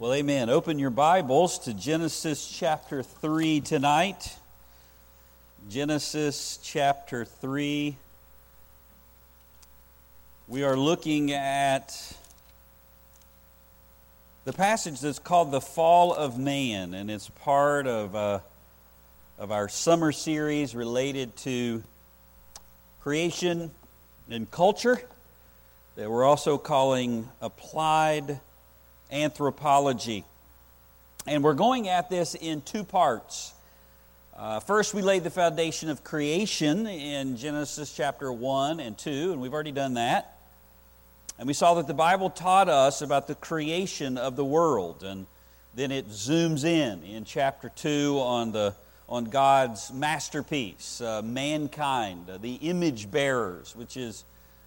Well, amen. Open your Bibles to Genesis chapter 3 tonight. Genesis chapter 3. We are looking at the passage that's called The Fall of Man, and it's part of, uh, of our summer series related to creation and culture that we're also calling Applied anthropology. And we're going at this in two parts. Uh, first, we laid the foundation of creation in Genesis chapter 1 and 2, and we've already done that. And we saw that the Bible taught us about the creation of the world. And then it zooms in in chapter 2 on, the, on God's masterpiece, uh, mankind, uh, the image bearers, which is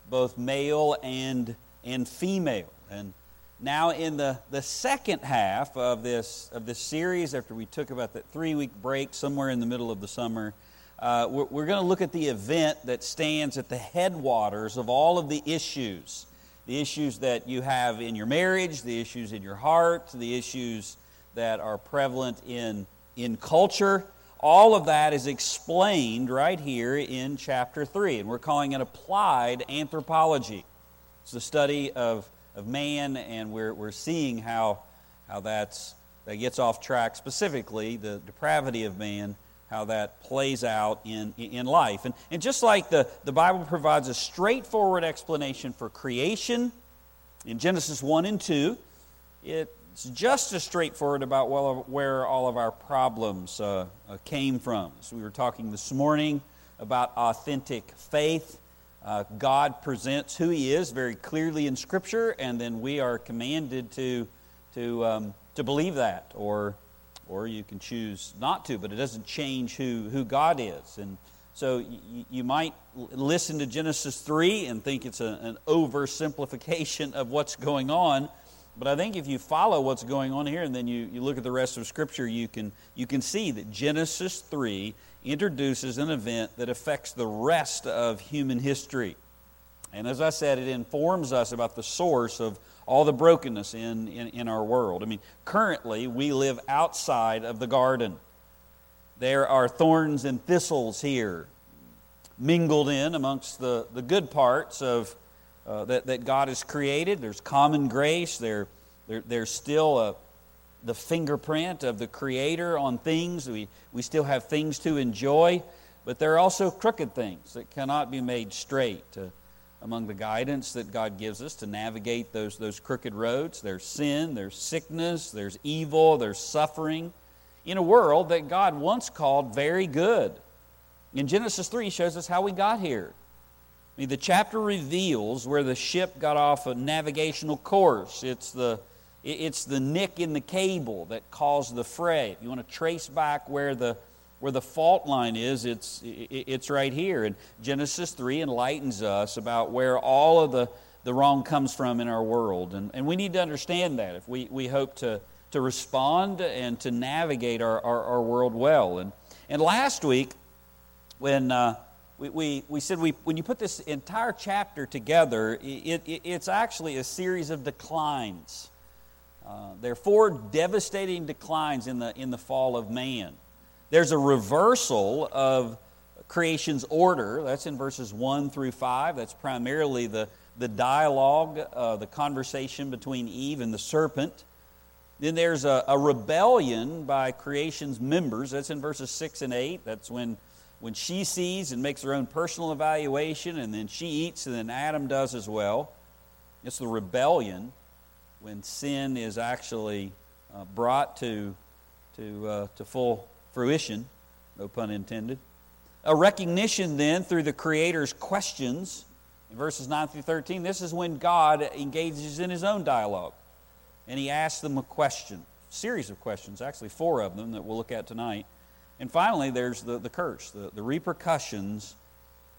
both male and, and female. And now in the, the second half of this, of this series, after we took about that three week break somewhere in the middle of the summer, uh, we're, we're going to look at the event that stands at the headwaters of all of the issues. The issues that you have in your marriage, the issues in your heart, the issues that are prevalent in, in culture. All of that is explained right here in chapter 3, and we're calling it applied anthropology. It's the study of of man, and we're, we're seeing how, how that's, that gets off track, specifically the depravity of man, how that plays out in, in life. And, and just like the, the Bible provides a straightforward explanation for creation in Genesis 1 and 2, it's just as straightforward about well, where all of our problems uh, uh, came from. So we were talking this morning about authentic faith uh, God presents who He is very clearly in Scripture, and then we are commanded to, to, um, to believe that, or, or you can choose not to, but it doesn't change who, who God is. And so you, you might listen to Genesis 3 and think it's a, an oversimplification of what's going on. But I think if you follow what's going on here and then you, you look at the rest of Scripture, you can, you can see that Genesis 3 introduces an event that affects the rest of human history. And as I said, it informs us about the source of all the brokenness in, in, in, our world. I mean, currently, we live outside of the garden. There are thorns and thistles here, mingled in amongst the, the good parts of, uh, that, that God has created. There's common grace, there, there, there's still a, the fingerprint of the Creator on things. We, we still have things to enjoy, but there are also crooked things that cannot be made straight. Uh, among the guidance that God gives us to navigate those, those crooked roads, there's sin, there's sickness, there's evil, there's suffering in a world that God once called very good. In Genesis 3 shows us how we got here. I mean, the chapter reveals where the ship got off a navigational course. It's the it's the nick in the cable that caused the fray. If you want to trace back where the, where the fault line is, it's, it's right here. And Genesis 3 enlightens us about where all of the, the wrong comes from in our world. And, and we need to understand that if we, we hope to, to respond and to navigate our, our, our world well. And, and last week, when uh, we, we, we said we, when you put this entire chapter together, it, it, it's actually a series of declines. Uh, there are four devastating declines in the, in the fall of man. There's a reversal of creation's order. That's in verses 1 through 5. That's primarily the, the dialogue, uh, the conversation between Eve and the serpent. Then there's a, a, rebellion by creation's members. That's in verses 6 and 8. That's when, when she sees and makes her own personal evaluation, and then she eats, and then Adam does as well. It's the rebellion when sin is actually uh, brought to, to, uh, to full fruition, no pun intended. A recognition then through the Creator's questions in verses 9 through 13. This is when God engages in his own dialogue. And he asks them a question, a series of questions, actually four of them that we'll look at tonight. And finally, there's the, the curse, the, the repercussions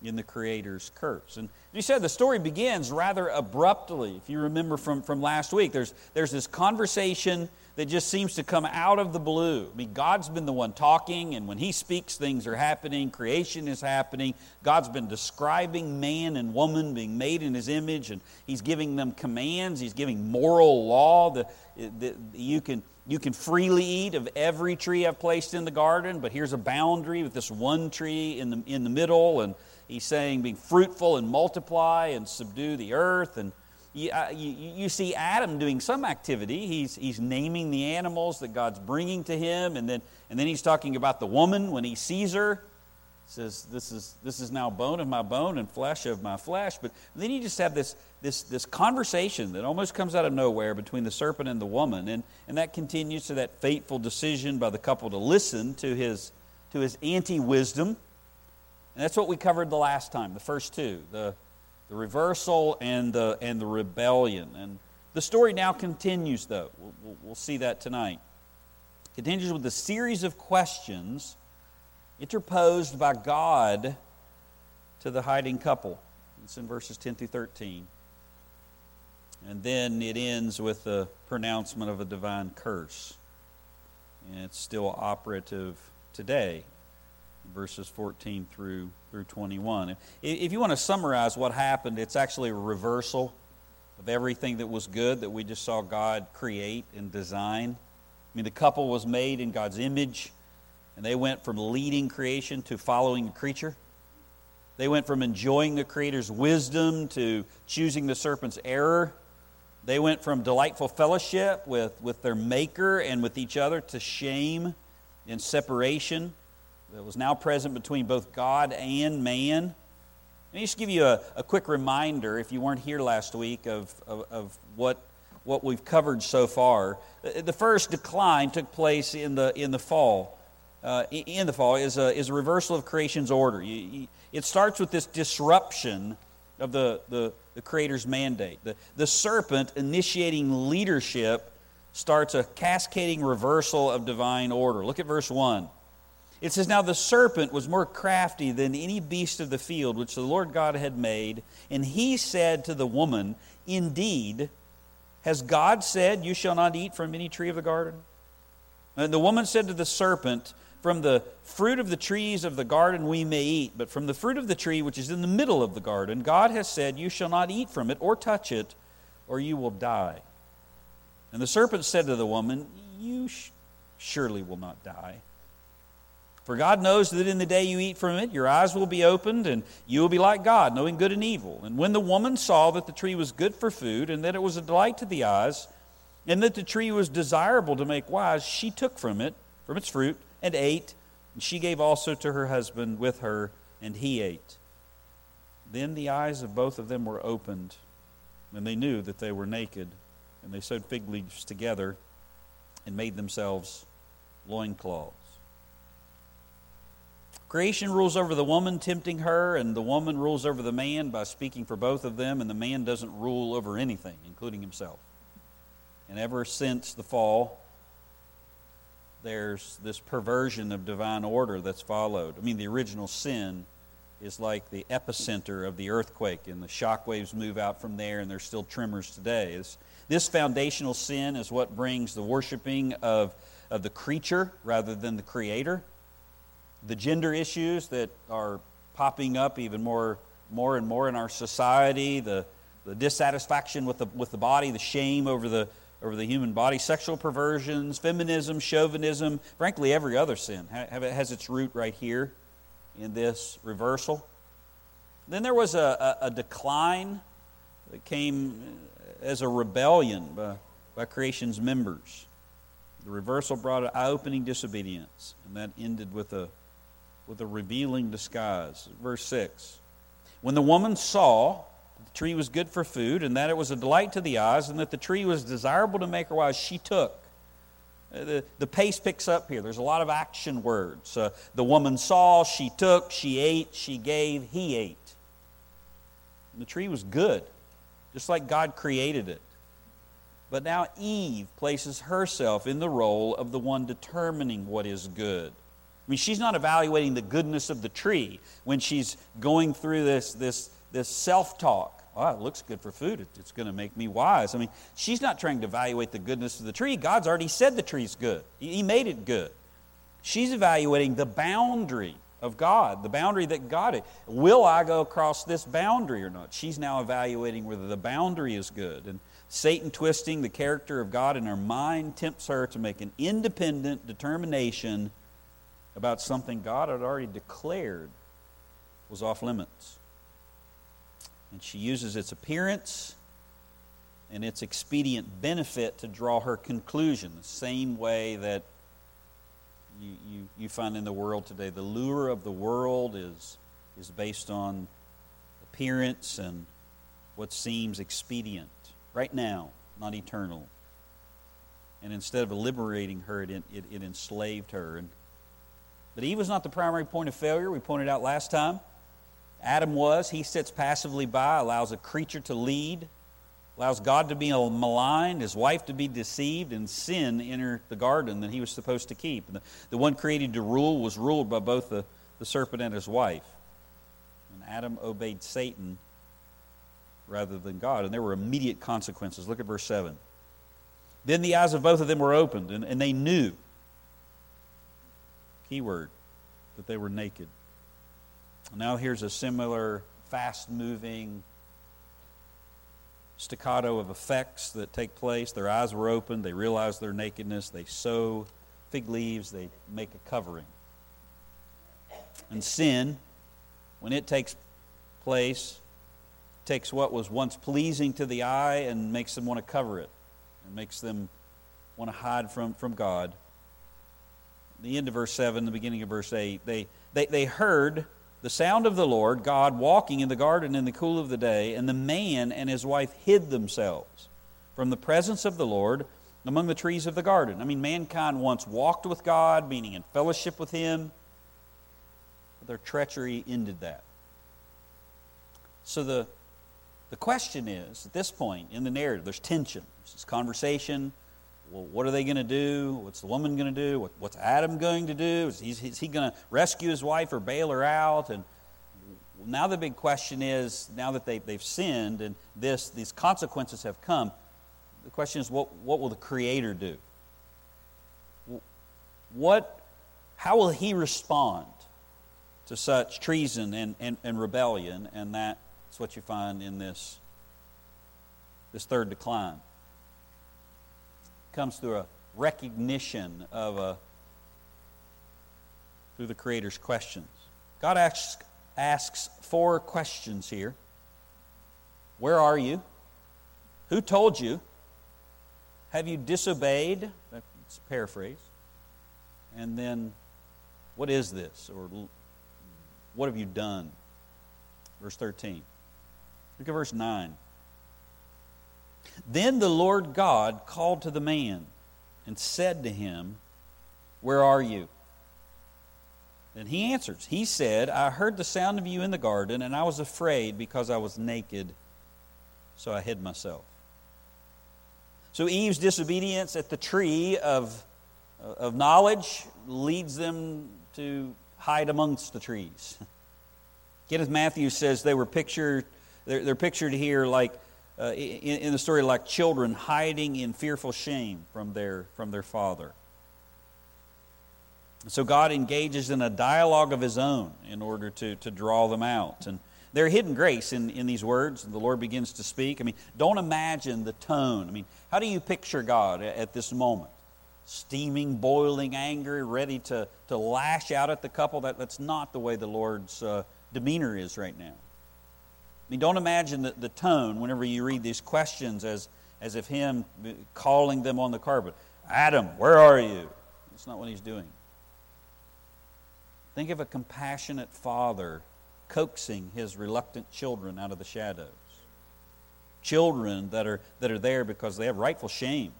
in the Creator's curse. And you said the story begins rather abruptly. If you remember from, from last week, there's, there's this conversation that just seems to come out of the blue. I mean, God's been the one talking, and when He speaks, things are happening, creation is happening. God's been describing man and woman being made in His image, and He's giving them commands, He's giving moral law you, can, you can freely eat of every tree I've placed in the garden, but here's a boundary with this one tree in the, in the middle, and He's saying, be fruitful and multiply and subdue the earth. And you, uh, you, you, see Adam doing some activity. He's, he's naming the animals that God's bringing to him. And then, and then he's talking about the woman when he sees her. He says, this is, this is now bone of my bone and flesh of my flesh. But then you just have this, this, this conversation that almost comes out of nowhere between the serpent and the woman. And, and that continues to that fateful decision by the couple to listen to his, to his anti wisdom and that's what we covered the last time, the first two the, the reversal and the, and the rebellion. And the story now continues, though. We'll, we'll see that tonight. Continues with a series of questions interposed by God to the hiding couple. It's in verses 10 through 13. And then it ends with the pronouncement of a divine curse. And it's still operative today verses 14 through, through 21. If you want to summarize what happened, it's actually a reversal of everything that was good that we just saw God create and design. I mean, the couple was made in God's image, and they went from leading creation to following the creature. They went from enjoying the Creator's wisdom to choosing the serpent's error. They went from delightful fellowship with, with their Maker and with each other to shame and separation that was now present between both God and man. Let me just give you a, a quick reminder, if you weren't here last week, of, of, of what, what we've covered so far. The first decline took place in the, in the fall. Uh, in the fall is a, is a reversal of creation's order. You, you, it starts with this disruption of the, the, the Creator's mandate. The, the serpent initiating leadership starts a cascading reversal of divine order. Look at verse 1. It says, Now the serpent was more crafty than any beast of the field which the Lord God had made. And he said to the woman, Indeed, has God said, You shall not eat from any tree of the garden? And the woman said to the serpent, From the fruit of the trees of the garden we may eat, but from the fruit of the tree which is in the middle of the garden, God has said, You shall not eat from it or touch it, or you will die. And the serpent said to the woman, You sh- surely will not die. For God knows that in the day you eat from it, your eyes will be opened, and you will be like God, knowing good and evil. And when the woman saw that the tree was good for food, and that it was a delight to the eyes, and that the tree was desirable to make wise, she took from it, from its fruit, and ate. And she gave also to her husband with her, and he ate. Then the eyes of both of them were opened, and they knew that they were naked. And they sewed fig leaves together and made themselves loincloths. Creation rules over the woman, tempting her, and the woman rules over the man by speaking for both of them, and the man doesn't rule over anything, including himself. And ever since the fall, there's this perversion of divine order that's followed. I mean, the original sin is like the epicenter of the earthquake, and the shock waves move out from there, and there's still tremors today. This, this foundational sin is what brings the worshiping of, of the creature rather than the creator the gender issues that are popping up even more, more and more in our society, the, the dissatisfaction with the, with the body, the shame over the, over the human body, sexual perversions, feminism, chauvinism, frankly, every other sin has its root right here in this reversal. Then there was a, a, a decline that came as a rebellion by, by creation's members. The reversal brought an eye opening disobedience, and that ended with a with a revealing disguise. Verse 6 When the woman saw the tree was good for food, and that it was a delight to the eyes, and that the tree was desirable to make her wise, she took. Uh, the, the pace picks up here. There's a lot of action words. Uh, the woman saw, she took, she ate, she gave, he ate. And the tree was good, just like God created it. But now Eve places herself in the role of the one determining what is good. I mean, she's not evaluating the goodness of the tree when she's going through this, this, this self talk. Oh, it looks good for food. It's going to make me wise. I mean, she's not trying to evaluate the goodness of the tree. God's already said the tree's good, He made it good. She's evaluating the boundary of God, the boundary that God is. Will I go across this boundary or not? She's now evaluating whether the boundary is good. And Satan twisting the character of God in her mind tempts her to make an independent determination about something God had already declared was off limits. And she uses its appearance and its expedient benefit to draw her conclusion, the same way that you, you, you find in the world today. The lure of the world is, is based on appearance and what seems expedient right now, not eternal. And instead of liberating her, it, it, it enslaved her. And, but Eve was not the primary point of failure, we pointed out last time. Adam was. He sits passively by, allows a creature to lead, allows God to be maligned, his wife to be deceived, and sin enter the garden that he was supposed to keep. The, the one created to rule was ruled by both the, the serpent and his wife. And Adam obeyed Satan rather than God, and there were immediate consequences. Look at verse 7. Then the eyes of both of them were opened, and, and they knew, keyword, that they were naked. Now here's a similar fast moving staccato of effects that take place. Their eyes were opened, they realize their nakedness, they sew fig leaves, they make a covering. And sin, when it takes place, takes what was once pleasing to the eye and makes them want to cover it, and makes them want to hide from, from God. The end of verse 7, the beginning of verse 8, they, they, they heard the sound of the Lord, God walking in the garden in the cool of the day, and the man and his wife hid themselves from the presence of the Lord among the trees of the garden. I mean, mankind once walked with God, meaning in fellowship with Him, but their treachery ended that. So the, the question is at this point in the narrative, there's tension. There's this conversation. Well, what are they going to do? What's the woman going to do? What, what's Adam going to do? Is he, is he going to rescue his wife or bail her out? And now the big question is now that they, they've sinned and this, these consequences have come, the question is what, what will the Creator do? What, how will He respond to such treason and, and, and rebellion? And that's what you find in this, this third decline comes through a recognition of a through the creator's questions. God asks asks four questions here. Where are you? Who told you? Have you disobeyed that's a paraphrase and then what is this? Or what have you done? Verse 13 look at verse 9 then the Lord God called to the man and said to him, Where are you? And he answers, He said, I heard the sound of you in the garden, and I was afraid because I was naked, so I hid myself. So Eve's disobedience at the tree of, of knowledge leads them to hide amongst the trees. Kenneth Mathews says they were pictured, they're, they're pictured here like uh, in, in the story like children hiding in fearful shame from their, from their father. So God engages in a dialogue of his own in order to, to draw them out. And there's hidden grace in, in these words. The Lord begins to speak. I mean, don't imagine the tone. I mean, how do you picture God at, this moment? Steaming, boiling anger, ready to, to lash out at the couple? That, that's not the way the Lord's uh, demeanor is right now mean, don't imagine the, the tone whenever you read these questions as, as if him calling them on the carpet. Adam, where are you? That's not what he's doing. Think of a compassionate father coaxing his reluctant children out of the shadows. Children that are, that are there because they have rightful shame.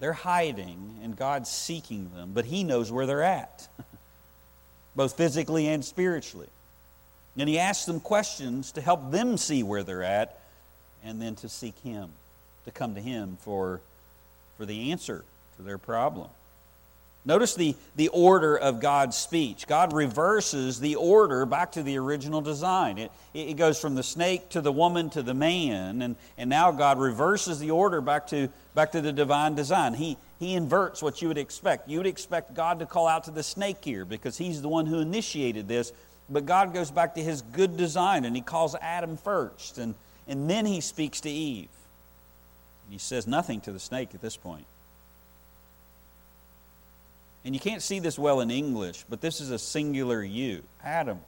They're hiding, and God's seeking them, but He knows where they're at, both physically and spiritually. And he asks them questions to help them see where they're at and then to seek him, to come to him for, for the answer to their problem. Notice the, the order of God's speech. God reverses the order back to the original design. It, it goes from the snake to the woman to the man, and, and now God reverses the order back to, back to the divine design. He, he inverts what you would expect. You would expect God to call out to the snake here because he's the one who initiated this, but God goes back to his good design and he calls Adam first, and, and then he speaks to Eve. He says nothing to the snake at this point. And you can't see this well in English, but this is a singular you. Adam,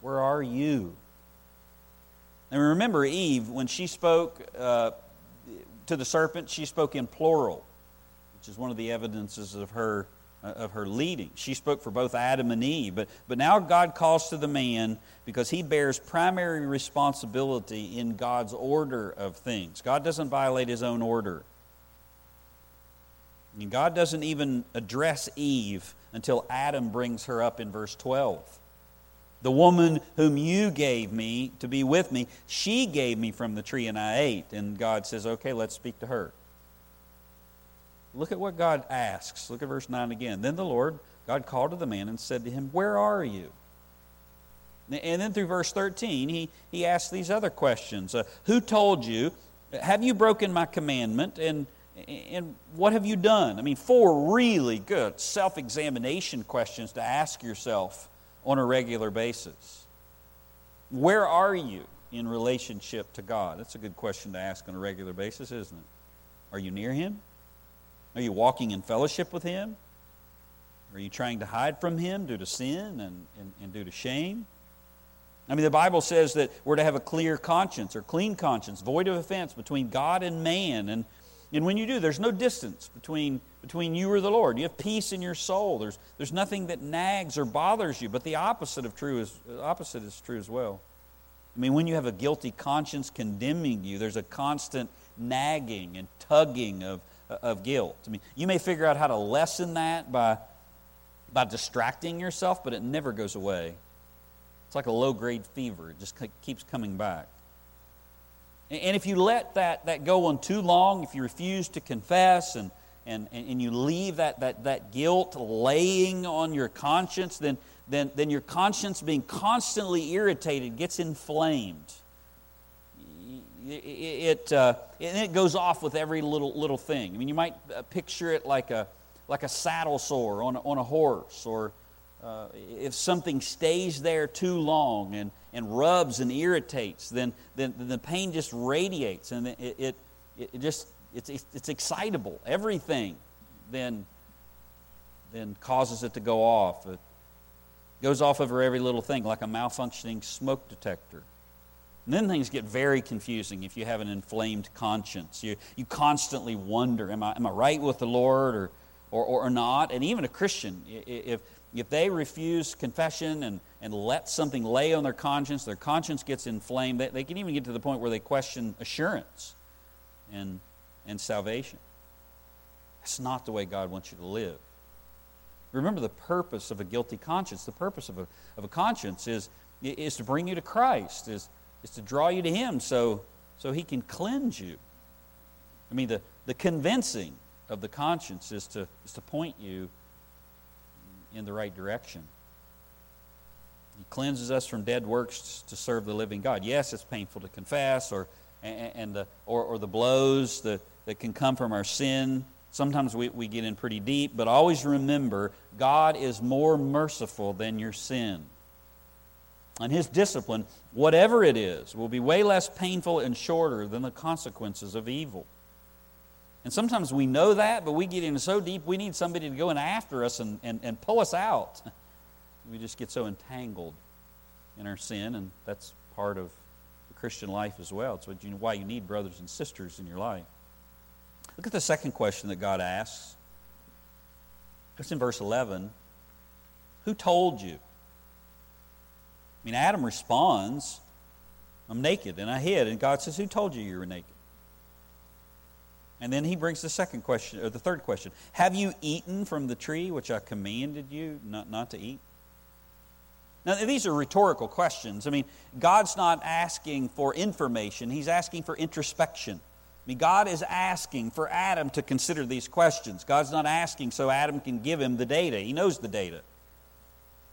where are you? And remember, Eve, when she spoke uh, to the serpent, she spoke in plural, which is one of the evidences of her, Uh, of her leading. She spoke for both Adam and Eve. But, but now God calls to the man because he bears primary responsibility in God's order of things. God doesn't violate his own order. And God doesn't even address Eve until Adam brings her up in verse 12. The woman whom you gave me to be with me, she gave me from the tree and I ate. And God says, okay, let's speak to her. Look at what God asks. Look at verse 9 again. Then the Lord, God called to the man and said to him, Where are you? And then through verse 13, he, he asks these other questions uh, Who told you? Have you broken my commandment? And and what have you done? I mean, four really good self examination questions to ask yourself on a regular basis. Where are you in relationship to God? That's a good question to ask on a regular basis, isn't it? Are you near Him? Are you walking in fellowship with Him? Are you trying to hide from Him due to sin and, and, and due to shame? I mean, the Bible says that we're to have a clear conscience or clean conscience, void of offense between God and man. And and when you do, there's no distance between, between you or the Lord. You have peace in your soul. There's, there's nothing that nags or bothers you. But the opposite of true is opposite is true as well. I mean, when you have a guilty conscience condemning you, there's a constant nagging and tugging of, of guilt. I mean, you may figure out how to lessen that by, by distracting yourself, but it never goes away. It's like a low grade fever, it just keeps coming back. And if you let that, that go on too long, if you refuse to confess and, and, and you leave that, that, that guilt laying on your conscience, then, then, then your conscience being constantly irritated gets inflamed. It, it, uh, and it goes off with every little, little thing. I mean, you might uh, picture it like a, like a saddle sore on a, on a horse, or uh, if something stays there too long and, and rubs and irritates, then, then, then the pain just radiates and it, it, it just it's, it's excitable. Everything then, then causes it to go off. It goes off over every little thing like a malfunctioning smoke detector. And then things get very confusing if you have an inflamed conscience. You, you constantly wonder, am I, am I right with the Lord or, or, or not? And even a Christian, if, if they refuse confession and, and let something lay on their conscience, their conscience gets inflamed. They, they can even get to the point where they question assurance and, and salvation. That's not the way God wants you to live. Remember the purpose of a guilty conscience. The purpose of a, of a conscience is, is to bring you to Christ, is, is to draw you to Him so, so He can cleanse you. I mean, the, the convincing of the conscience is to, is to point you in the right direction. He cleanses us from dead works to serve the living God. Yes, it's painful to confess, or and, the, or, or the blows that, that can come from our sin. Sometimes we, we get in pretty deep, but always remember God is more merciful than your sin. And His discipline, whatever it is, will be way less painful and shorter than the consequences of evil. And sometimes we know that, but we get in so deep, we need somebody to go in after us and, and, and pull us out. We just get so entangled in our sin, and that's part of the Christian life as well. It's you, why you need brothers and sisters in your life. Look at the second question that God asks. It's in verse 11. Who told you? I mean, Adam responds, I'm naked and I hid. And God says, Who told you you were naked? And then he brings the second question, or the third question Have you eaten from the tree which I commanded you not, not to eat? Now, these are rhetorical questions. I mean, God's not asking for information, He's asking for introspection. I mean, God is asking for Adam to consider these questions. God's not asking so Adam can give him the data. He knows the data.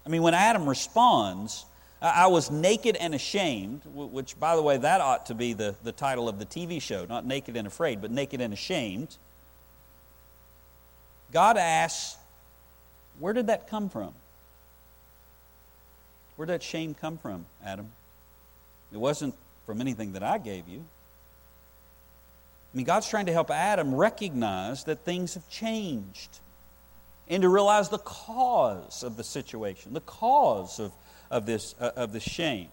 I mean, when Adam responds, I was naked and ashamed, which, by the way, that ought to be the, the title of the TV show, not Naked and Afraid, but Naked and Ashamed. God asks, Where did that come from? Where did that shame come from, Adam? It wasn't from anything that I gave you. I mean, God's trying to help Adam recognize that things have changed and to realize the cause of the situation, the cause of, of, this, uh, of this shame.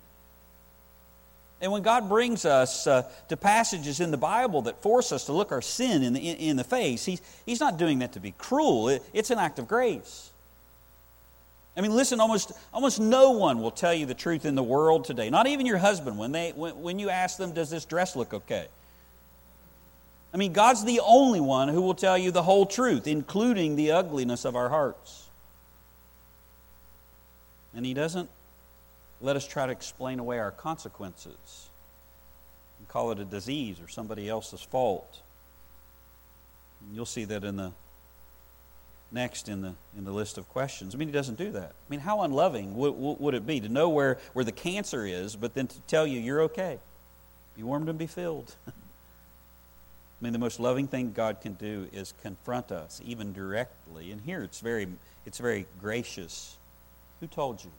And when God brings us uh, to passages in the Bible that force us to look our sin in the, in, in the face, he's, he's not doing that to be cruel. It, it's an act of grace. I mean, listen, almost, almost no one will tell you the truth in the world today, not even your husband, when, they, when, when you ask them, Does this dress look okay? I mean, God's the only one who will tell you the whole truth, including the ugliness of our hearts. And He doesn't let us try to explain away our consequences and call it a disease or somebody else's fault. And you'll see that in the next in the in the list of questions. I mean, he doesn't do that. I mean, how unloving would, would it be to know where, where the cancer is, but then to tell you you're okay? Be warmed and be filled. I mean, the most loving thing God can do is confront us, even directly. And here it's very, it's very gracious. Who told you?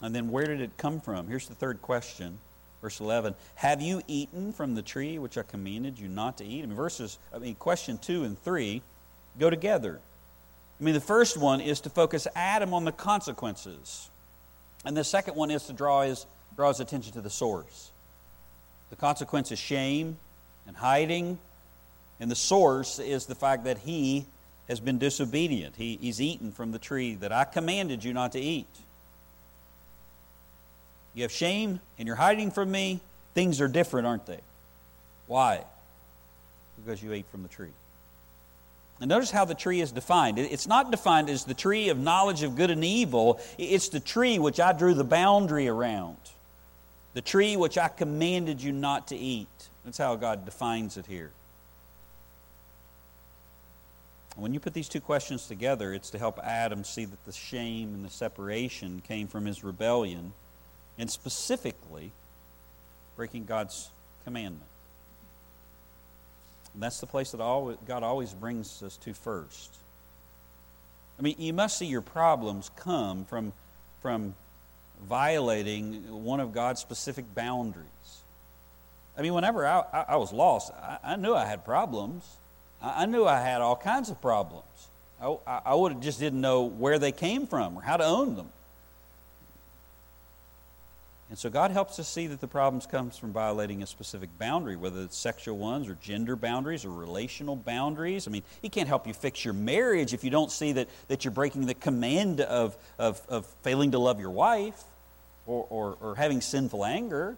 And then where did it come from? Here's the third question. Verse 11, have you eaten from the tree which I commanded you not to eat? I mean, verses, I mean, question 2 and 3 go together. I mean, the first one is to focus Adam on the consequences. And the second one is to draw his, draw his attention to the source. The consequence is shame and hiding. And the source is the fact that he has been disobedient. He, he's eaten from the tree that I commanded you not to eat. You have shame and you're hiding from me. Things are different, aren't they? Why? Because you ate from the tree. And notice how the tree is defined. It's not defined as the tree of knowledge of good and evil, it's the tree which I drew the boundary around the tree which I commanded you not to eat. That's how God defines it here. When you put these two questions together, it's to help Adam see that the shame and the separation came from his rebellion, and specifically breaking God's commandment. And that's the place that God always brings us to first. I mean, you must see your problems come from, from violating one of God's specific boundaries. I mean, whenever I, I, was lost, I, I, knew I had problems. I, knew I had all kinds of problems. I, I would have just didn't know where they came from or how to own them. And so God helps us see that the problems comes from violating a specific boundary, whether it's sexual ones or gender boundaries or relational boundaries. I mean, He can't help you fix your marriage if you don't see that, that you're breaking the command of, of, of failing to love your wife or, or, or having sinful anger.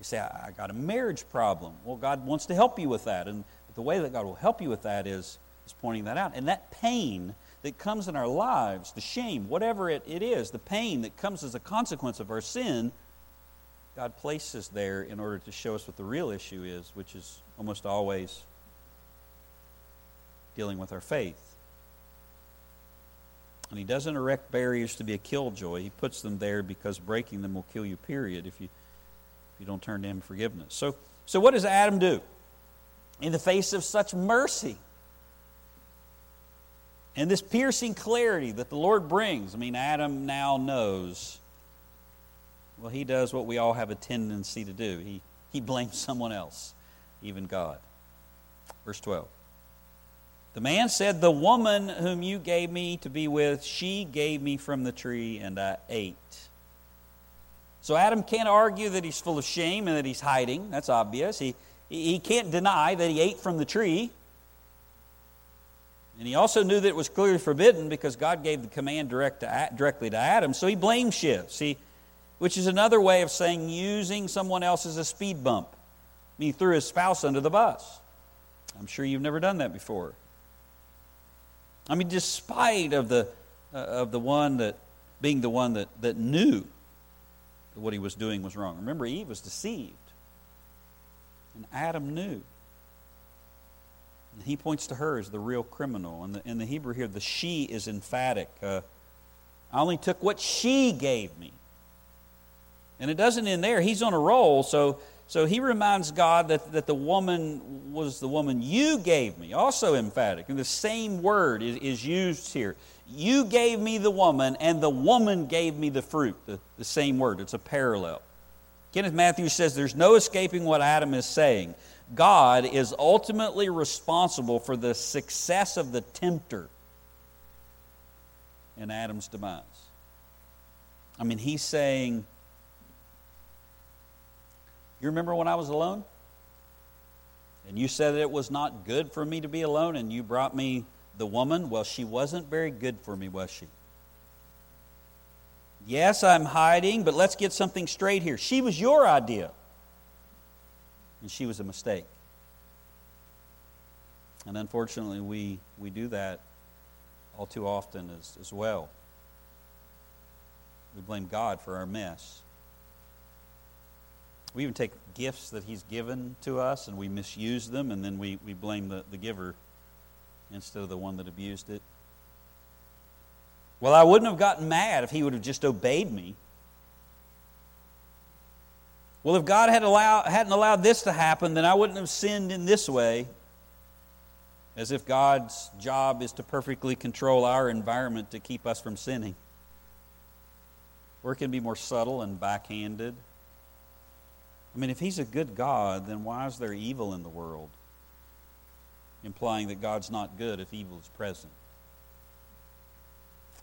You say, I, I got a marriage problem. Well, God wants to help you with that. And the way that God will help you with that is, is pointing that out. And that pain that comes in our lives, the shame, whatever it, it is, the pain that comes as a consequence of our sin, God places there in order to show us what the real issue is, which is almost always dealing with our faith. And He doesn't erect barriers to be a killjoy. He puts them there because breaking them will kill you, period, if you, if you don't turn to Him forgiveness. So, so, what does Adam do? In the face of such mercy and this piercing clarity that the Lord brings, I mean, Adam now knows well, he does what we all have a tendency to do. He, he blames someone else, even God. Verse 12. The man said, The woman whom you gave me to be with, she gave me from the tree, and I ate. So Adam can't argue that he's full of shame and that he's hiding. That's obvious. He, he can't deny that he ate from the tree. And he also knew that it was clearly forbidden because God gave the command direct to, directly to Adam. So he blame shifts. Which is another way of saying using someone else as a speed bump. He threw his spouse under the bus. I'm sure you've never done that before. I mean, despite of the, uh, of the one that, being the one that, that knew that what he was doing was wrong. Remember, Eve was deceived. And Adam knew. And he points to her as the real criminal. And the, in the Hebrew here, the she is emphatic. Uh, I only took what she gave me. And it doesn't end there. He's on a roll, so, so he reminds God that, that the woman was the woman you gave me. Also emphatic. And the same word is, is used here. You gave me the woman, and the woman gave me the fruit. The, the same word. It's a parallel. Kenneth Mathews says there's no escaping what Adam is saying. God is ultimately responsible for the success of the tempter in Adam's demise. I mean, he's saying, You remember when I was alone? And you said it was not good for me to be alone, and you brought me the woman. Well, she wasn't very good for me, was she? Yes, I'm hiding, but let's get something straight here. She was your idea, and she was a mistake. And unfortunately, we, we do that all too often as, as well. We blame God for our mess. We even take gifts that He's given to us and we misuse them, and then we, we blame the, the giver instead of the one that abused it. Well, I wouldn't have gotten mad if he would have just obeyed me. Well, if God had allow, hadn't allowed this to happen, then I wouldn't have sinned in this way. As if God's job is to perfectly control our environment to keep us from sinning. Or it can be more subtle and backhanded. I mean, if He's a good God, then why is there evil in the world? Implying that God's not good if evil is present.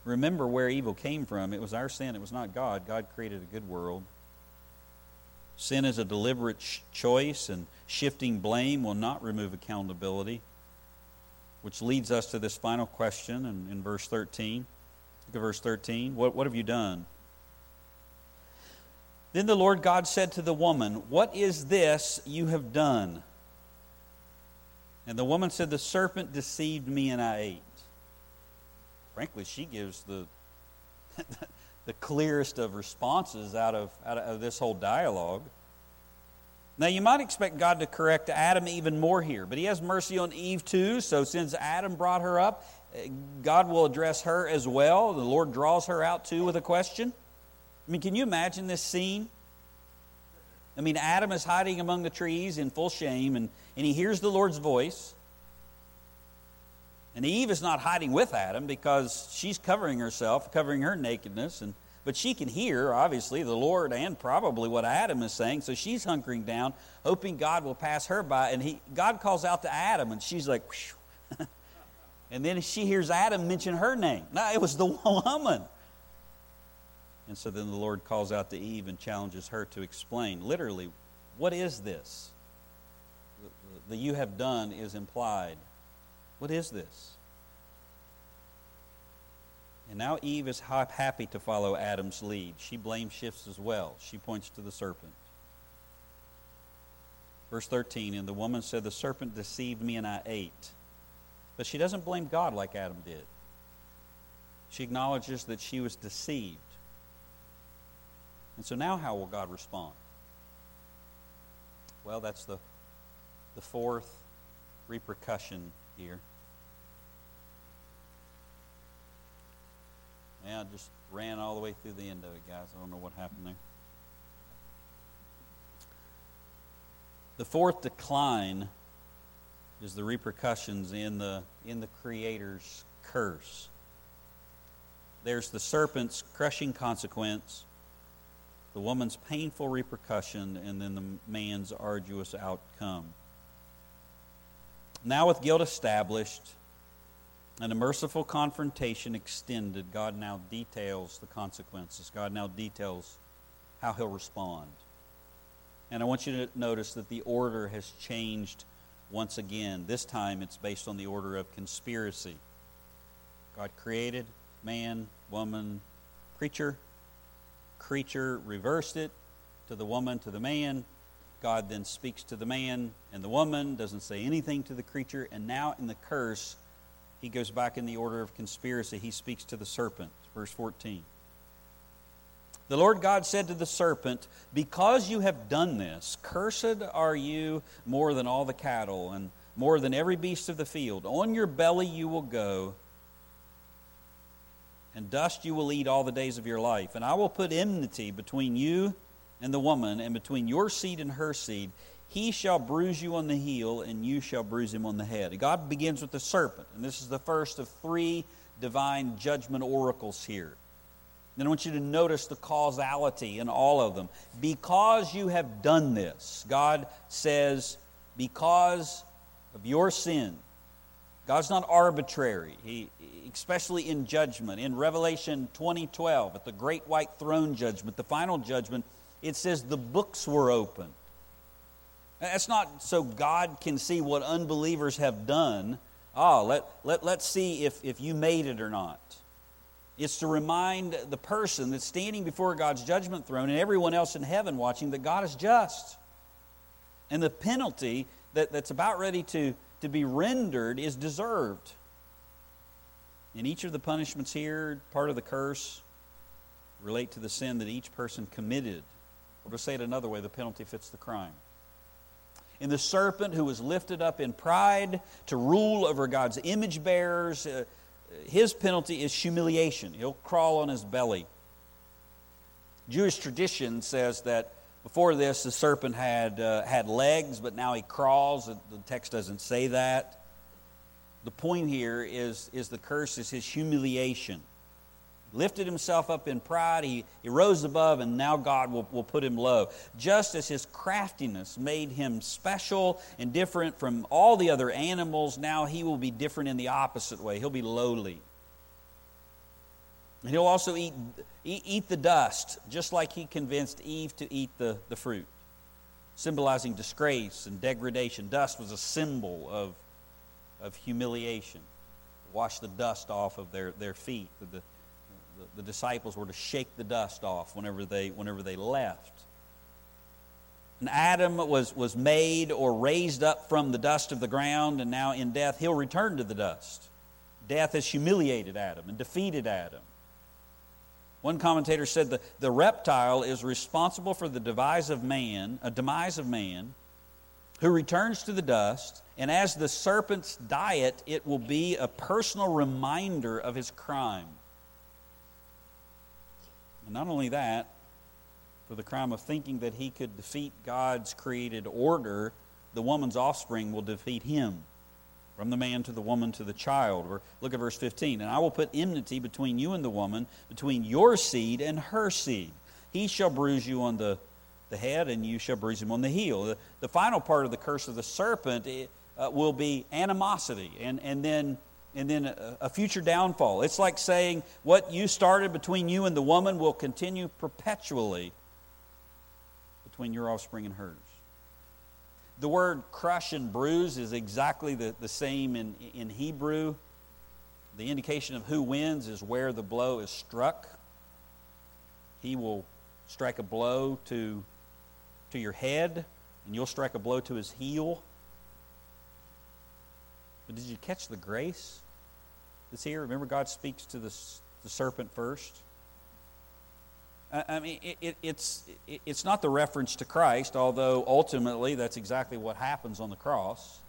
Remember where evil came from. It was our sin, it was not God. God created a good world. Sin is a deliberate sh- choice, and shifting blame will not remove accountability. Which leads us to this final question in, in verse 13. Look at verse 13. What, what have you done? Then the Lord God said to the woman, What is this you have done? And the woman said, The serpent deceived me and I ate frankly, she gives the, the clearest of responses out of, out of this whole dialogue. Now, you might expect God to correct Adam even more here, but he has mercy on Eve too. So, since Adam brought her up, eh, God will address her as well. The Lord draws her out too with a question. I mean, can you imagine this scene? I mean, Adam is hiding among the trees in full shame, and, and he hears the Lord's voice. And Eve is not hiding with Adam because she's covering herself, covering her nakedness, and but she can hear, obviously, the Lord and probably what Adam is saying. So she's hunkering down, hoping God will pass her by. And he, God calls out to Adam, and she's like, and then she hears Adam mention her name. No, it was the woman. And so then the Lord calls out to Eve and challenges her to explain. Literally, what is this? The, the you have done is implied what is this? And now Eve is happy to follow Adam's lead. She blame shifts as well. She points to the serpent. Verse 13 And the woman said, The serpent deceived me and I ate. But she doesn't blame God like Adam did. She acknowledges that she was deceived. And so now how will God respond? Well, that's the, the fourth repercussion here. Yeah, I just ran all the way through the end of it, guys. I don't know what happened there. The fourth decline is the repercussions in the in the creator's curse. There's the serpent's crushing consequence, the woman's painful repercussion, and then the man's arduous outcome. Now, with guilt established and a merciful confrontation extended, God now details the consequences. God now details how he'll respond. And I want you to notice that the order has changed once again. This time it's based on the order of conspiracy. God created man, woman, creature. Creature reversed it to the woman, to the man. God then speaks to the man and the woman, doesn't say anything to the creature, and now in the curse, he goes back in the order of conspiracy. He speaks to the serpent, verse 14. The Lord God said to the serpent, Because you have done this, cursed are you more than all the cattle, and more than every beast of the field. On your belly you will go, and dust you will eat all the days of your life. And I will put enmity between you and the woman, and between your seed and her seed. He shall bruise you on the heel, and you shall bruise him on the head. God begins with the serpent, and this is the first of three divine judgment oracles here. Then I want you to notice the causality in all of them. Because you have done this, God says, because of your sin. God's not arbitrary. He, especially in judgment. In Revelation 2012, at the great white throne judgment, the final judgment, it says the books were opened. That's not so God can see what unbelievers have done. Ah, let, let, let's see if, if you made it or not. It's to remind the person that's standing before God's judgment throne and everyone else in heaven watching that God is just. And the penalty that, that's about ready to, to be rendered is deserved. And each of the punishments here, part of the curse, relate to the sin that each person committed. Or to say it another way, the penalty fits the crime. In the serpent who was lifted up in pride to rule over God's image bearers, uh, his penalty is humiliation. He'll crawl on his belly. Jewish tradition says that before this, the serpent had, uh, had legs, but now he crawls. The text doesn't say that. The point here is, is the curse is his humiliation. He lifted himself up in pride, he, he rose above, and now God will, will put him low. Just as his craftiness made him special and different from all the other animals, now he will be different in the opposite way. He'll be lowly. And he'll also eat, eat, the dust, just like he convinced Eve to eat the, the fruit, symbolizing disgrace and degradation. Dust was a symbol of, of humiliation. Wash the dust off of their, their feet. The, the, the disciples were to shake the dust off whenever they, whenever they left. And Adam was, was made or raised up from the dust of the ground, and now in death he'll return to the dust. Death has humiliated Adam and defeated Adam. One commentator said the, the reptile is responsible for the demise of man, a demise of man, who returns to the dust, and as the serpent's diet, it will be a personal reminder of his crime. And not only that, for the crime of thinking that he could defeat God's created order, the woman's offspring will defeat him from the man to the woman to the child. Or look at verse 15. And I will put enmity between you and the woman, between your seed and her seed. He shall bruise you on the, the head, and you shall bruise him on the heel. The, the final part of the curse of the serpent uh, will be animosity, and, and then, and then a, a future downfall. It's like saying what you started between you and the woman will continue perpetually between your offspring and hers. The word crush and bruise is exactly the, the same in, in Hebrew. The indication of who wins is where the blow is struck. He will strike a blow to, to your head, and you'll strike a blow to his heel. But did you catch the grace that's here? Remember, God speaks to the, the serpent first. I mean, it, it, it's, it, it's not the reference to Christ, although ultimately that's exactly what happens on the cross.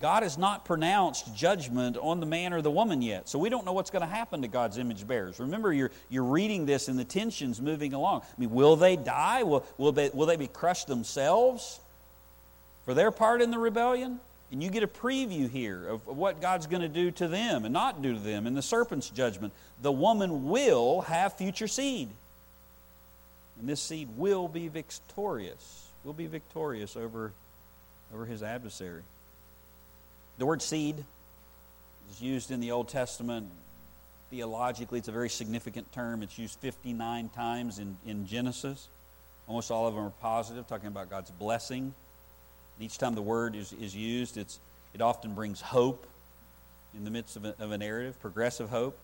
God has not pronounced judgment on the man or the woman yet, so we don't know what's going to happen to God's image bearers. Remember, you're, you're reading this and the tension's moving along. I mean, will they die? Will, will, they, will they be crushed themselves for their part in the rebellion? And you get a preview here of what God's going to do to them and not do to them in the serpent's judgment. The woman will have future seed. And this seed will be victorious, will be victorious over, over his adversary. The word seed is used in the Old Testament. Theologically, it's a very significant term. It's used 59 times in, in Genesis. Almost all of them are positive, talking about God's blessing each time the word is, is used, it's, it often brings hope in the midst of a, of a narrative, progressive hope.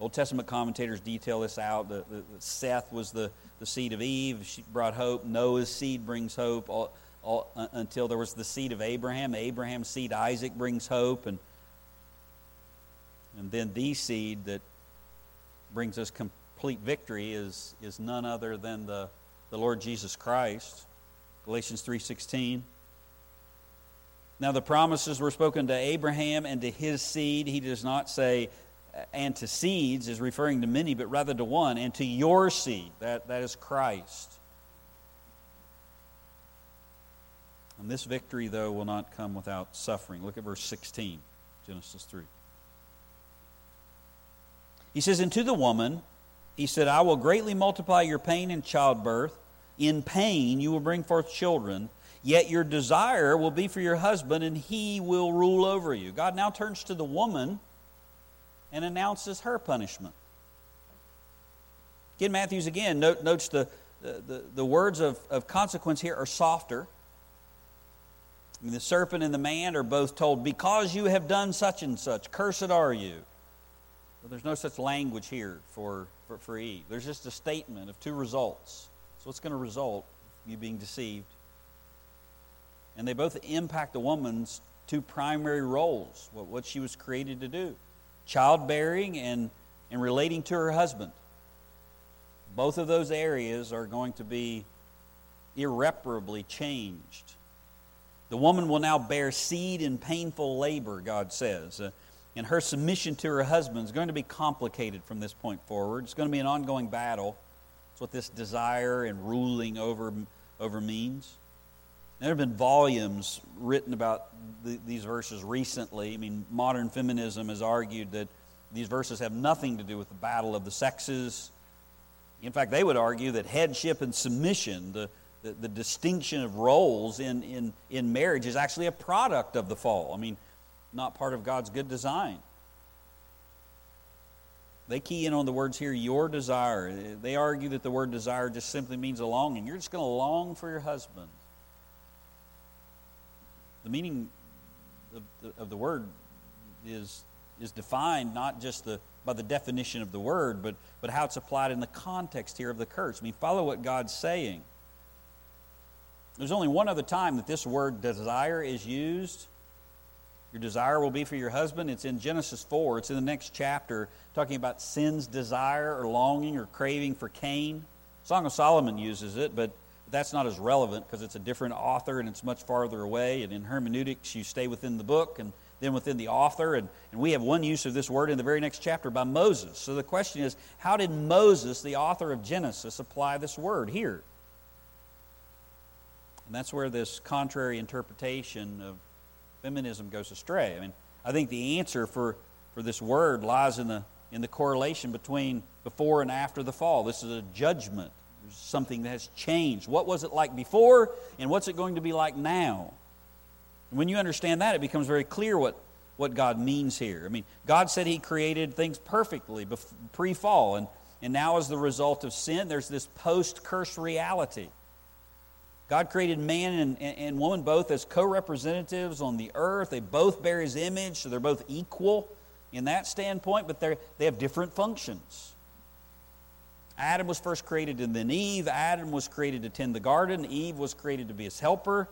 Old Testament commentators detail this out. The, the, Seth was the, the seed of Eve. She brought hope. Noah's seed brings hope all, all, uh, until there was the seed of Abraham. Abraham's seed, Isaac, brings hope. And, and then the seed that brings us complete victory is, is none other than the, the Lord Jesus Christ. Galatians 3.16. Now the promises were spoken to Abraham and to his seed. He does not say, uh, and to seeds is referring to many, but rather to one, and to your seed. That, that is Christ. And this victory, though, will not come without suffering. Look at verse 16, Genesis 3. He says, And to the woman, he said, I will greatly multiply your pain in childbirth. In pain you will bring forth children, yet your desire will be for your husband, and he will rule over you. God now turns to the woman and announces her punishment. Again, Mathews again note, notes the, the, the words of, of consequence here are softer. I mean, the serpent and the man are both told, Because you have done such and such, cursed are you. But there's no such language here for, for, for Eve. There's just a statement of two results. So what's going to result? You being deceived. And they both impact a woman's two primary roles, what, what she was created to do childbearing and, and relating to her husband. Both of those areas are going to be irreparably changed. The woman will now bear seed in painful labor, God says. Uh, and her submission to her husband is going to be complicated from this point forward. It's going to be an ongoing battle. That's what this desire and ruling over, over means. There have been volumes written about the, these verses recently. I mean, modern feminism has argued that these verses have nothing to do with the battle of the sexes. In fact, they would argue that headship and submission, the, the, the distinction of roles in, in, in marriage, is actually a product of the fall. I mean, not part of God's good design. They key in on the words here, your desire. They argue that the word desire just simply means a longing. You're just going to long for your husband. The meaning of the, of the word is, is defined not just the, by the definition of the word, but, but how it's applied in the context here of the curse. I mean, follow what God's saying. There's only one other time that this word desire is used your desire will be for your husband. It's in Genesis 4. It's in the next chapter, talking about sin's desire or longing or craving for Cain. Song of Solomon uses it, but that's not as relevant because it's a different author and it's much farther away. And in hermeneutics, you stay within the book and then within the author. And, and we have one use of this word in the very next chapter by Moses. So the question is how did Moses, the author of Genesis, apply this word here? And that's where this contrary interpretation of feminism goes astray. I mean, I think the answer for, for this word lies in the, in the correlation between before and after the fall. This is a judgment, something that has changed. What was it like before, and what's it going to be like now? And when you understand that, it becomes very clear what, what God means here. I mean, God said He created things perfectly pre fall, and, and now, as the result of sin, there's this post curse reality. God created man and, and woman both as co representatives on the earth. They both bear his image, so they're both equal in that standpoint, but they have different functions. Adam was first created and then Eve. Adam was created to tend the garden, Eve was created to be his helper.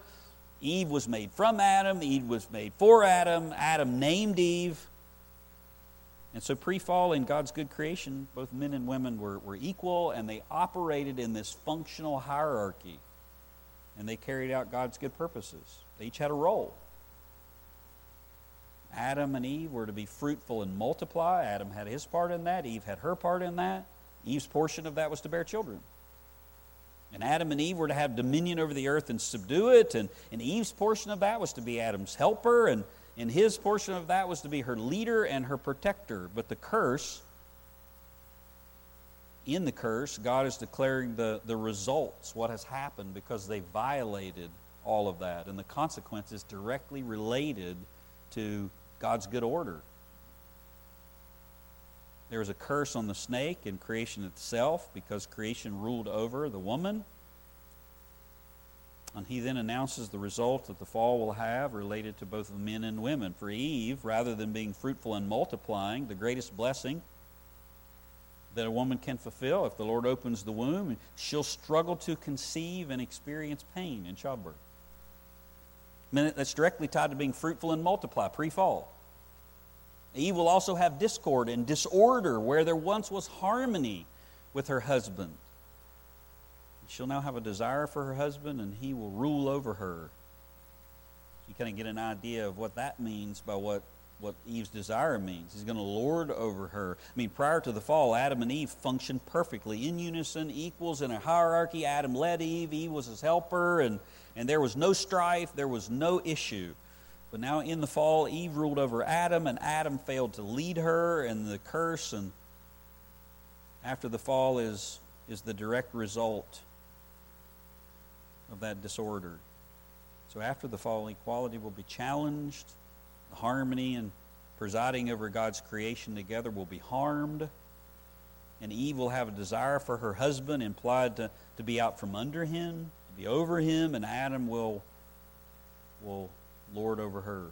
Eve was made from Adam, Eve was made for Adam. Adam named Eve. And so, pre fall in God's good creation, both men and women were, were equal and they operated in this functional hierarchy and they carried out God's good purposes. They each had a role. Adam and Eve were to be fruitful and multiply. Adam had his part in that. Eve had her part in that. Eve's portion of that was to bear children. And Adam and Eve were to have dominion over the earth and subdue it. And, and Eve's portion of that was to be Adam's helper. And, and his portion of that was to be her leader and her protector. But the curse in the curse, God is declaring the, the results, what has happened, because they violated all of that. And the consequence is directly related to God's good order. There was a curse on the snake and creation itself because creation ruled over the woman. And he then announces the result that the fall will have related to both men and women. For Eve, rather than being fruitful and multiplying, the greatest blessing that a woman can fulfill. If the Lord opens the womb, she'll struggle to conceive and experience pain in childbirth. I mean, that's directly tied to being fruitful and multiply pre fall. Eve will also have discord and disorder where there once was harmony with her husband. She'll now have a desire for her husband, and he will rule over her. You kind of get an idea of what that means by what, what Eve's desire means. He's going to lord over her. I mean, prior to the fall, Adam and Eve functioned perfectly in unison, equals in a hierarchy. Adam led Eve, Eve was his helper, and, and there was no strife, there was no issue. But now in the fall, Eve ruled over Adam, and Adam failed to lead her, and the curse and after the fall is, is the direct result of that disorder. So after the fall, equality will be challenged, the harmony and presiding over God's creation together will be harmed, and Eve will have a desire for her husband, implied to, to be out from under him, to be over him, and Adam will, will lord over her.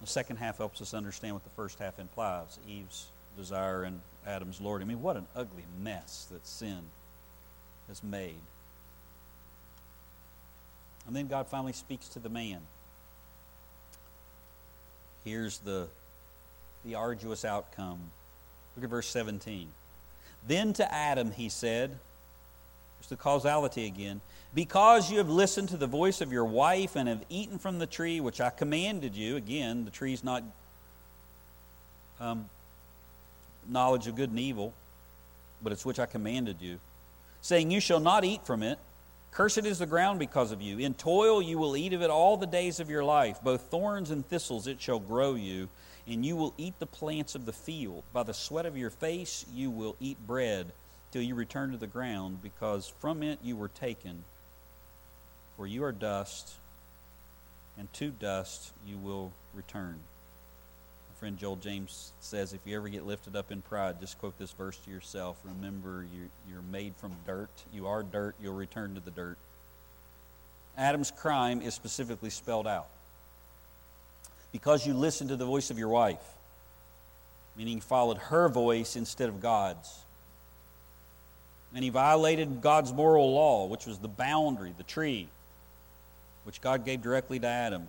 The second half helps us understand what the first half implies Eve's desire and Adam's Lord. I mean, what an ugly mess that sin has made. And then God finally speaks to the man. Here's the, the arduous outcome. Look at verse 17. Then to Adam he said, there's the causality again. Because you have listened to the voice of your wife and have eaten from the tree which I commanded you, again, the tree's not um, knowledge of good and evil, but it's which I commanded you, saying, You shall not eat from it. Cursed is the ground because of you. In toil you will eat of it all the days of your life. Both thorns and thistles it shall grow you, and you will eat the plants of the field. By the sweat of your face you will eat bread till you return to the ground, because from it you were taken. For you are dust, and to dust you will return My friend Joel James says, if you ever get lifted up in pride, just quote this verse to yourself. Remember, you, you're made from dirt. You are dirt. You'll return to the dirt. Adam's crime is specifically spelled out. Because you listened to the voice of your wife, meaning you followed her voice instead of God's. And he violated God's moral law, which was the boundary, the tree, which God gave directly to Adam.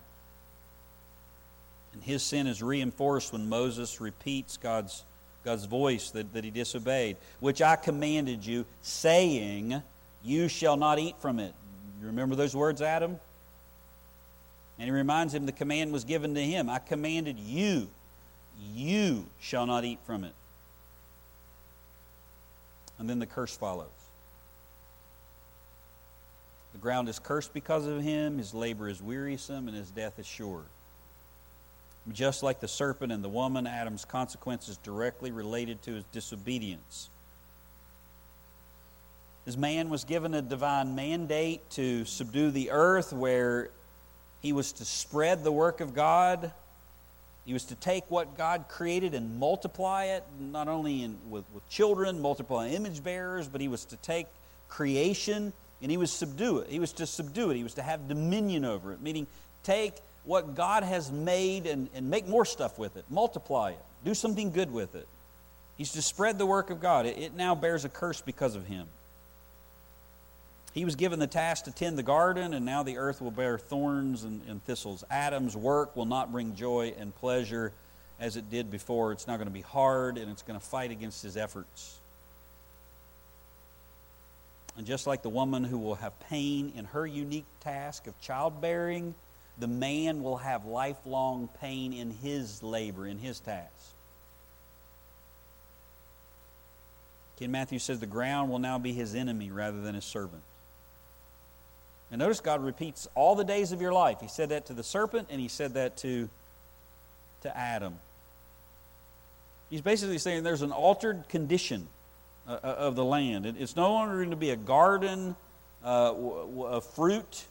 And his sin is reinforced when Moses repeats God's, God's voice that, that he disobeyed, which I commanded you, saying, You shall not eat from it. You remember those words, Adam? And he reminds him the command was given to him I commanded you, you shall not eat from it. And then the curse follows. The ground is cursed because of him, his labor is wearisome, and his death is sure. Just like the serpent and the woman, Adam's consequences directly related to his disobedience. As man was given a divine mandate to subdue the earth, where he was to spread the work of God. He was to take what God created and multiply it, not only in, with, with children, multiply image bearers, but he was to take creation and he was subdue it. He was to subdue it. He was to have dominion over it, meaning take what God has made and, and make more stuff with it, multiply it, do something good with it. He's to spread the work of God. It, it now bears a curse because of him. He was given the task to tend the garden, and now the earth will bear thorns and, and thistles. Adam's work will not bring joy and pleasure as it did before. It's not going to be hard, and it's going to fight against his efforts. And just like the woman who will have pain in her unique task of childbearing, the man will have lifelong pain in his labor, in his task. Ken Mathews says the ground will now be his enemy rather than his servant. And notice God repeats all the days of your life. He said that to the serpent and he said that to, to Adam. He's basically saying there's an altered condition uh, uh of the land. It's no longer going to be a garden uh, of fruit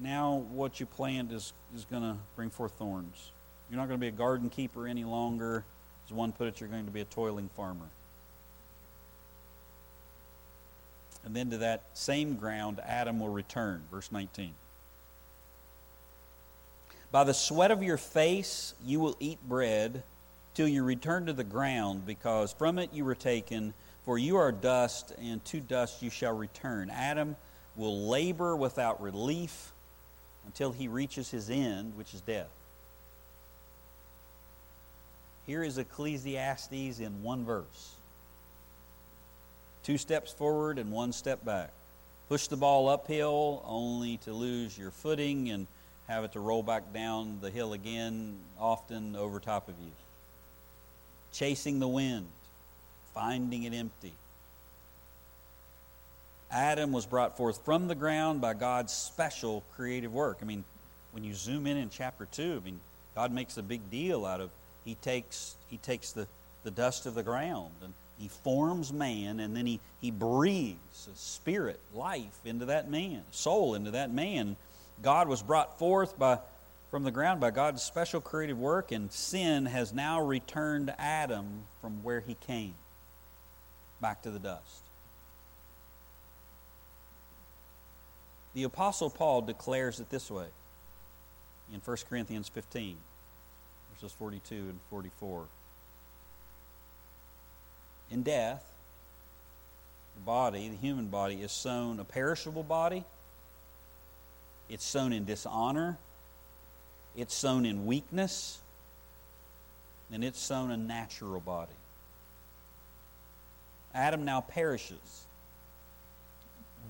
now what you plant is, is going to bring forth thorns. You're not going to be a garden keeper any longer. As one put it, you're going to be a toiling farmer. And then to that same ground, Adam will return. Verse 19. By the sweat of your face you will eat bread till you return to the ground, because from it you were taken, for you are dust, and to dust you shall return. Adam will labor without relief until he reaches his end, which is death. Here is Ecclesiastes in one verse. Two steps forward and one step back. Push the ball uphill only to lose your footing and have it to roll back down the hill again, often over top of you. Chasing the wind, finding it empty. Adam was brought forth from the ground by God's special creative work. I mean, when you zoom in in chapter 2, I mean, God makes a big deal out of he takes he takes the, the dust of the ground and he forms man and then he, he breathes spirit, life into that man, soul into that man. God was brought forth by from the ground by God's special creative work, and sin has now returned Adam from where he came, back to the dust. The Apostle Paul declares it this way in 1 Corinthians 15, verses 42 and 44. In death, the body, the human body, is sown a perishable body, it's sown in dishonor, it's sown in weakness, and it's sown a natural body. Adam now perishes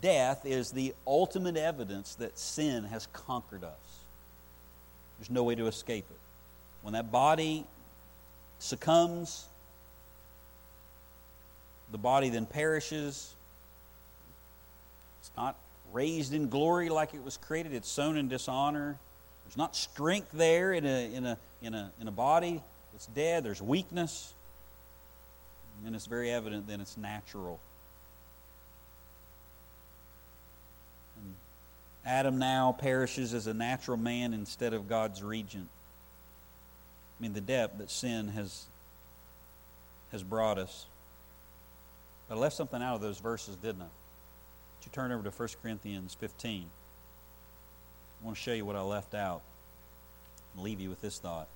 death is the ultimate evidence that sin has conquered us. There's no way to escape it. When that body succumbs, the body then perishes. It's not raised in glory like it was created, it's sown in dishonor. There's not strength there in a, in a, in a, in a body that's dead, there's weakness. And it's very evident then it's natural. Adam now perishes as a natural man instead of God's regent. I mean, the depth that sin has, has brought us. But I left something out of those verses, didn't I? Would you turn over to 1 Corinthians 15? I want to show you what I left out and leave you with this thought.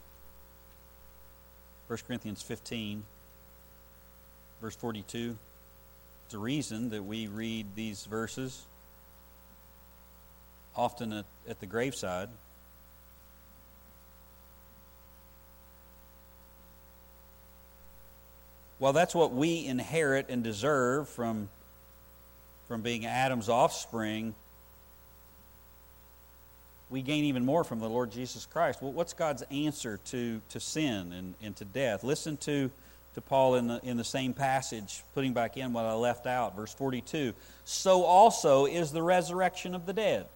1 Corinthians 15, verse 42. It's a reason that we read these verses often at, at the graveside. Well, that's what we inherit and deserve from, from being Adam's offspring. We gain even more from the Lord Jesus Christ. Well, what's God's answer to, to sin and, and to death? Listen to, to Paul in the, in the same passage, putting back in what I left out, verse 42. So also is the resurrection of the dead.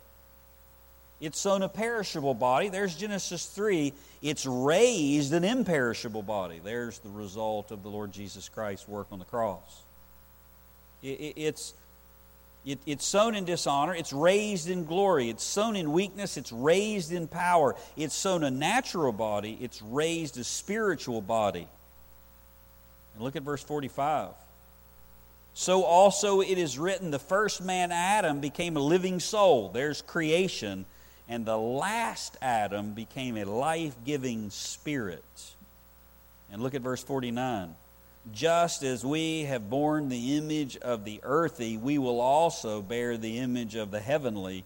It's sown a perishable body. There's Genesis 3. It's raised an imperishable body. There's the result of the Lord Jesus Christ's work on the cross. It, it, it's, it, it's sown in dishonor. It's raised in glory. It's sown in weakness. It's raised in power. It's sown a natural body. It's raised a spiritual body. And look at verse 45. So also it is written, the first man, Adam, became a living soul. There's creation and the last Adam became a life giving spirit. And look at verse 49. Just as we have borne the image of the earthy, we will also bear the image of the heavenly,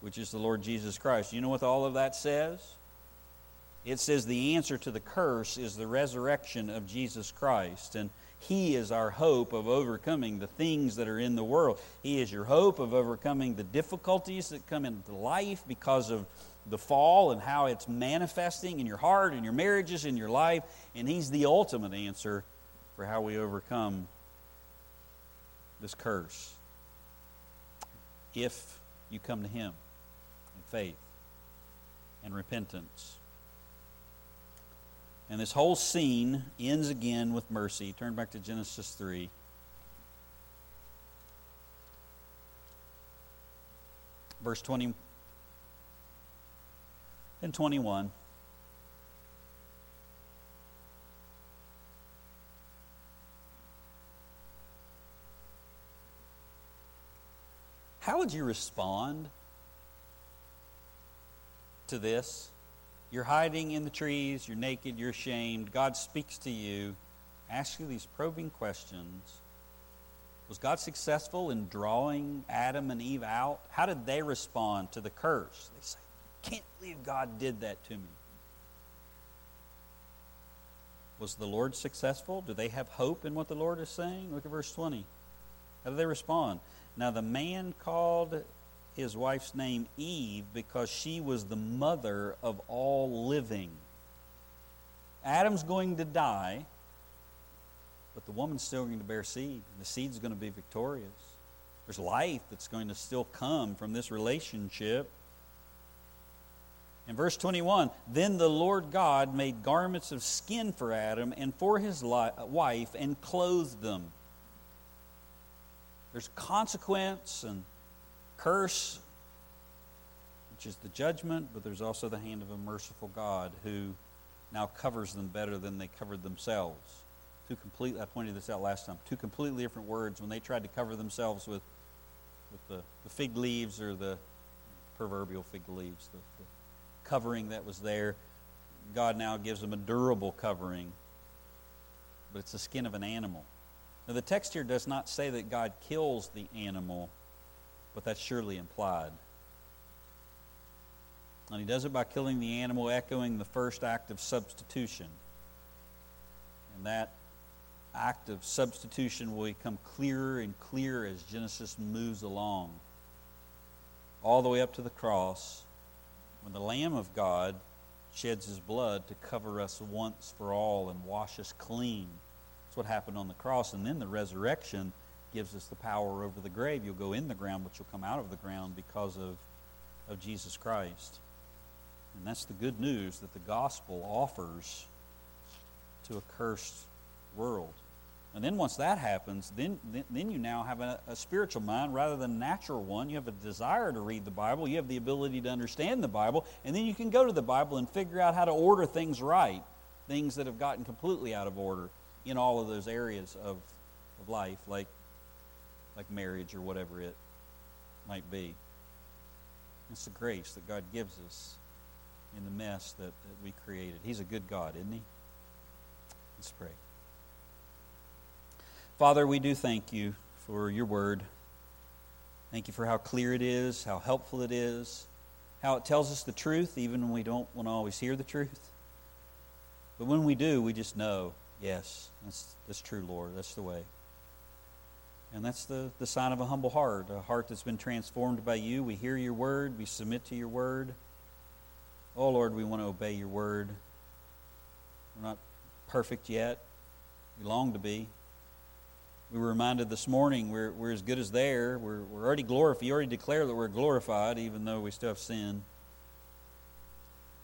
which is the Lord Jesus Christ. You know what all of that says? It says the answer to the curse is the resurrection of Jesus Christ. And he is our hope of overcoming the things that are in the world. He is your hope of overcoming the difficulties that come into life because of the fall and how it's manifesting in your heart, in your marriages, in your life. And He's the ultimate answer for how we overcome this curse. If you come to Him in faith and repentance. And this whole scene ends again with mercy. Turn back to Genesis 3. Verse 20 and 21. How would you respond to this? You're hiding in the trees, you're naked, you're ashamed. God speaks to you, asks you these probing questions. Was God successful in drawing Adam and Eve out? How did they respond to the curse? They say, Can't believe God did that to me. Was the Lord successful? Do they have hope in what the Lord is saying? Look at verse 20. How do they respond? Now the man called his wife's name Eve because she was the mother of all living. Adam's going to die, but the woman's still going to bear seed. The seed's going to be victorious. There's life that's going to still come from this relationship. In verse 21, then the Lord God made garments of skin for Adam and for his wife and clothed them. There's consequence and curse, which is the judgment, but there's also the hand of a merciful God who now covers them better than they covered themselves. Two completely, I pointed this out last time, two completely different words when they tried to cover themselves with, with the, the fig leaves or the proverbial fig leaves, the, the covering that was there. God now gives them a durable covering, but it's the skin of an animal. Now, the text here does not say that God kills the animal, but that's surely implied. And he does it by killing the animal, echoing the first act of substitution. And that act of substitution will become clearer and clearer as Genesis moves along, all the way up to the cross when the Lamb of God sheds his blood to cover us once for all and wash us clean. That's what happened on the cross. And then the resurrection gives us the power over the grave. You'll go in the ground, but you'll come out of the ground because of, of Jesus Christ. And that's the good news that the gospel offers to a cursed world. And then once that happens, then, then, you now have a, a, spiritual mind rather than a natural one. You have a desire to read the Bible. You have the ability to understand the Bible. And then you can go to the Bible and figure out how to order things right, things that have gotten completely out of order in all of those areas of, of life, like, like marriage or whatever it might be. It's the grace that God gives us in the mess that, that we created. He's a good God, isn't He? Let's pray. Father, we do thank you for your word. Thank you for how clear it is, how helpful it is, how it tells us the truth, even when we don't want to always hear the truth. But when we do, we just know, yes, that's, that's true, Lord. That's the way. And that's the, the sign of a humble heart, a heart that's been transformed by you. We hear your word, we submit to your word. Oh, Lord, we want to obey your word. We're not perfect yet, we long to be. We were reminded this morning we're, we're as good as there. We're, we're already glorified. You already declare that we're glorified, even though we still have sin.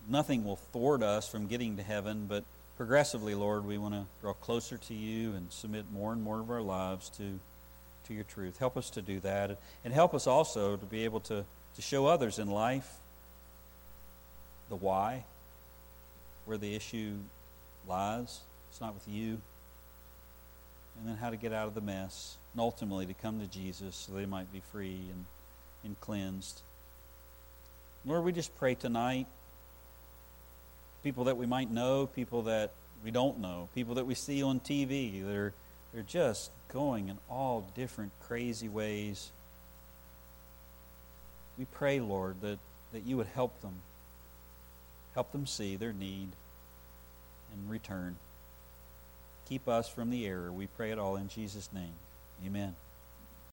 Nothing will thwart us from getting to heaven, but progressively, Lord, we want to draw closer to you and submit more and more of our lives to, to your truth. Help us to do that. And help us also to be able to, to show others in life the why, where the issue lies. It's not with you and then how to get out of the mess, and ultimately to come to Jesus so they might be free and, and cleansed. Lord, we just pray tonight. People that we might know, people that we don't know, people that we see on TV, they're, they're just going in all different crazy ways. We pray, Lord, that, that you would help them. Help them see their need and return. Keep us from the error. We pray it all in Jesus' name. Amen.